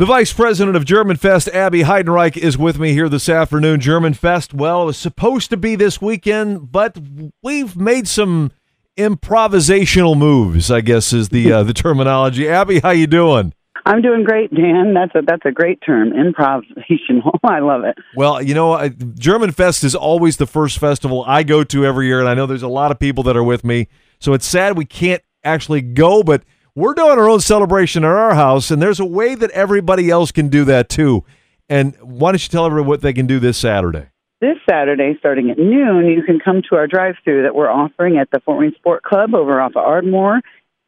The vice president of German Fest, Abby Heidenreich, is with me here this afternoon. German Fest, well, it was supposed to be this weekend, but we've made some improvisational moves. I guess is the uh, the terminology. Abby, how you doing? I'm doing great, Dan. That's a that's a great term, improvisational. I love it. Well, you know, I, German Fest is always the first festival I go to every year, and I know there's a lot of people that are with me. So it's sad we can't actually go, but we're doing our own celebration at our house, and there's a way that everybody else can do that too. And why don't you tell everyone what they can do this Saturday? This Saturday, starting at noon, you can come to our drive-through that we're offering at the Fort Wayne Sport Club over off of Ardmore,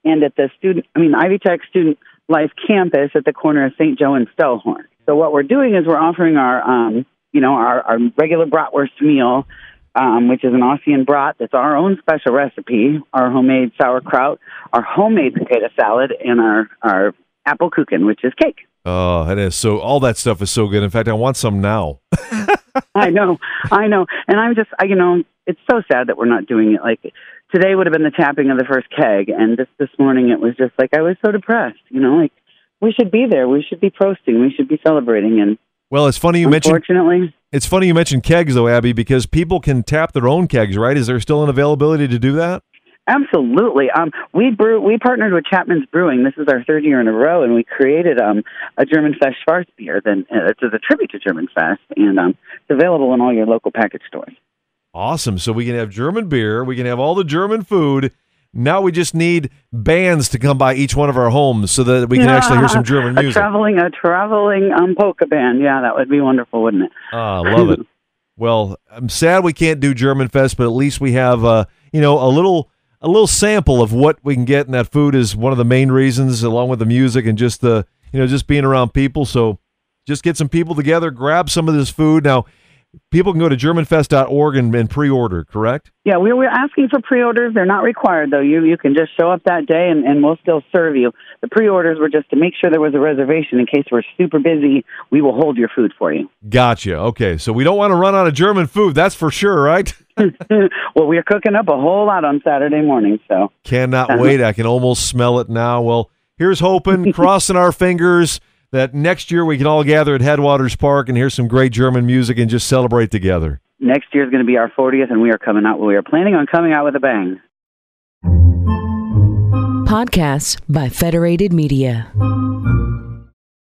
and at the student, I mean Ivy Tech Student Life Campus at the corner of St. Joe and Stellhorn. So what we're doing is we're offering our, um, you know, our, our regular bratwurst meal um, which is an Austrian brat that's our own special recipe, our homemade sauerkraut, our homemade potato salad, and our, our apple kuchen, which is cake. Oh, it is. So all that stuff is so good. In fact, I want some now. I know, I know. And I'm just, I, you know, it's so sad that we're not doing it. Like today would have been the tapping of the first keg, and just this morning it was just like I was so depressed. You know, like we should be there. We should be posting. We should be celebrating. And well, it's funny you mentioned. unfortunately. It's funny you mentioned kegs, though, Abby, because people can tap their own kegs, right? Is there still an availability to do that? Absolutely. Um, we brew. We partnered with Chapman's Brewing. This is our third year in a row, and we created um, a German Fest Schwarzbier. Then uh, it's a tribute to German Fest, and um, it's available in all your local package stores. Awesome. So we can have German beer. We can have all the German food. Now we just need bands to come by each one of our homes so that we can yeah, actually hear some German music. A traveling, a traveling um, polka band. Yeah, that would be wonderful, wouldn't it? Ah, love it. well, I'm sad we can't do German Fest, but at least we have, uh, you know, a little, a little sample of what we can get, and that food is one of the main reasons, along with the music and just the, you know, just being around people. So, just get some people together, grab some of this food. Now, people can go to germanfest.org and, and pre-order correct? Yeah we were asking for pre-orders. They're not required though. You you can just show up that day and, and we'll still serve you. The pre-orders were just to make sure there was a reservation in case we're super busy. We will hold your food for you. Gotcha. Okay so we don't want to run out of german food that's for sure right? Well we're cooking up a whole lot on saturday morning so. Cannot wait. I can almost smell it now. Well here's hoping crossing our fingers that next year we can all gather at Headwaters Park and hear some great German music and just celebrate together. Next year is going to be our 40th, and we are coming out. We are planning on coming out with a bang. Podcasts by Federated Media.